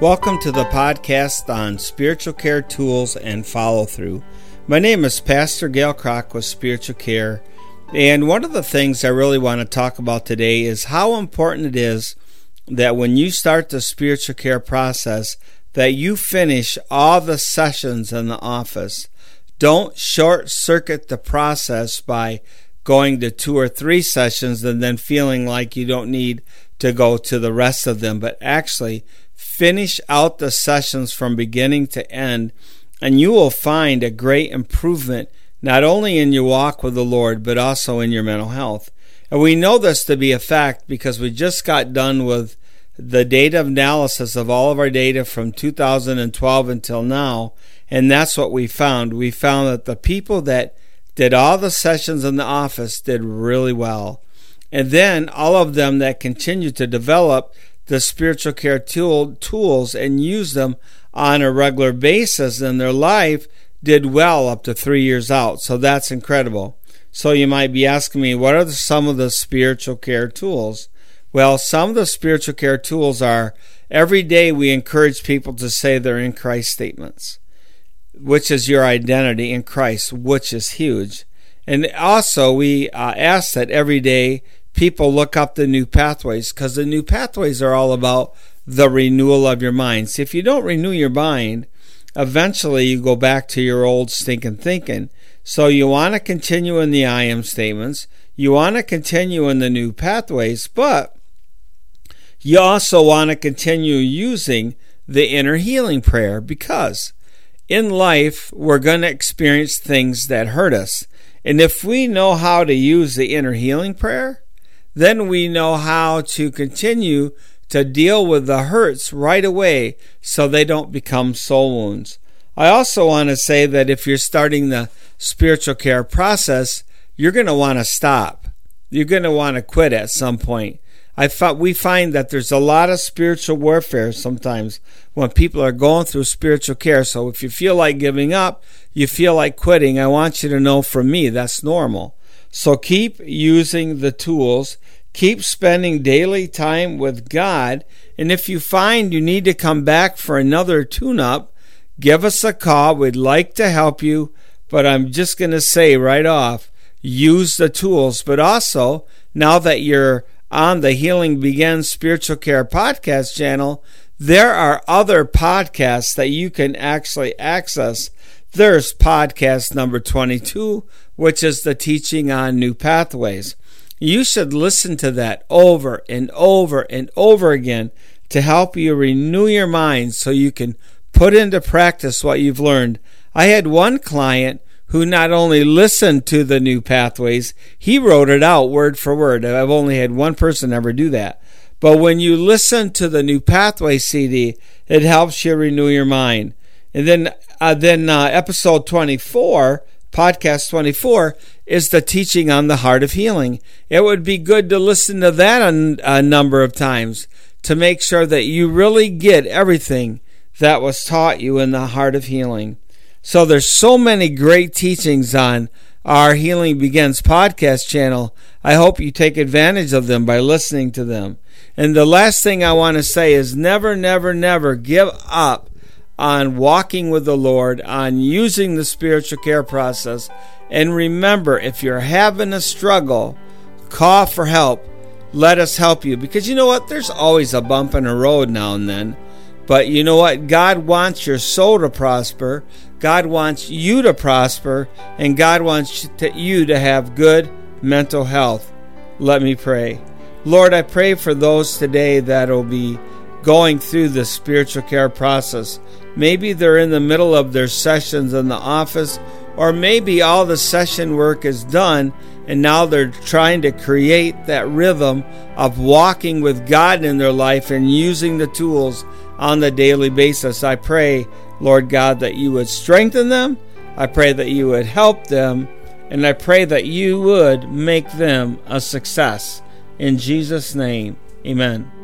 Welcome to the podcast on spiritual care tools and follow through. My name is Pastor Gail Kroc with Spiritual Care, and one of the things I really want to talk about today is how important it is that when you start the spiritual care process that you finish all the sessions in the office. Don't short circuit the process by going to two or three sessions and then feeling like you don't need to go to the rest of them, but actually Finish out the sessions from beginning to end, and you will find a great improvement not only in your walk with the Lord, but also in your mental health. And we know this to be a fact because we just got done with the data analysis of all of our data from 2012 until now, and that's what we found. We found that the people that did all the sessions in the office did really well. And then all of them that continued to develop the spiritual care tool, tools and use them on a regular basis in their life did well up to three years out. So that's incredible. So you might be asking me, what are the, some of the spiritual care tools? Well, some of the spiritual care tools are every day we encourage people to say their in Christ statements, which is your identity in Christ, which is huge. And also, we uh, ask that every day people look up the new pathways because the new pathways are all about the renewal of your mind. See, if you don't renew your mind, eventually you go back to your old stinking thinking. So you want to continue in the I am statements. You want to continue in the new pathways, but you also want to continue using the inner healing prayer because in life we're going to experience things that hurt us. And if we know how to use the inner healing prayer, then we know how to continue to deal with the hurts right away so they don't become soul wounds. I also want to say that if you're starting the spiritual care process, you're going to want to stop. You're going to want to quit at some point. I thought we find that there's a lot of spiritual warfare sometimes when people are going through spiritual care. So if you feel like giving up, you feel like quitting, I want you to know from me that's normal. So keep using the tools, keep spending daily time with God, and if you find you need to come back for another tune up, give us a call. We'd like to help you, but I'm just going to say right off use the tools, but also now that you're on the Healing Begins Spiritual Care podcast channel, there are other podcasts that you can actually access. There's podcast number 22, which is the teaching on new pathways. You should listen to that over and over and over again to help you renew your mind so you can put into practice what you've learned. I had one client who not only listened to the new pathways, he wrote it out word for word. I've only had one person ever do that. But when you listen to the new pathway CD, it helps you renew your mind. And then, uh, then uh, episode 24 podcast 24 is the teaching on the heart of healing. It would be good to listen to that a, a number of times to make sure that you really get everything that was taught you in the heart of healing. So there's so many great teachings on our Healing Begins podcast channel. I hope you take advantage of them by listening to them. And the last thing I want to say is never, never, never give up on walking with the Lord, on using the spiritual care process. And remember, if you're having a struggle, call for help. Let us help you. Because you know what? There's always a bump in the road now and then. But you know what? God wants your soul to prosper. God wants you to prosper. And God wants you to have good mental health. Let me pray. Lord, I pray for those today that will be going through the spiritual care process. Maybe they're in the middle of their sessions in the office, or maybe all the session work is done and now they're trying to create that rhythm of walking with God in their life and using the tools on the daily basis. I pray, Lord God, that you would strengthen them. I pray that you would help them. And I pray that you would make them a success. In Jesus' name, amen.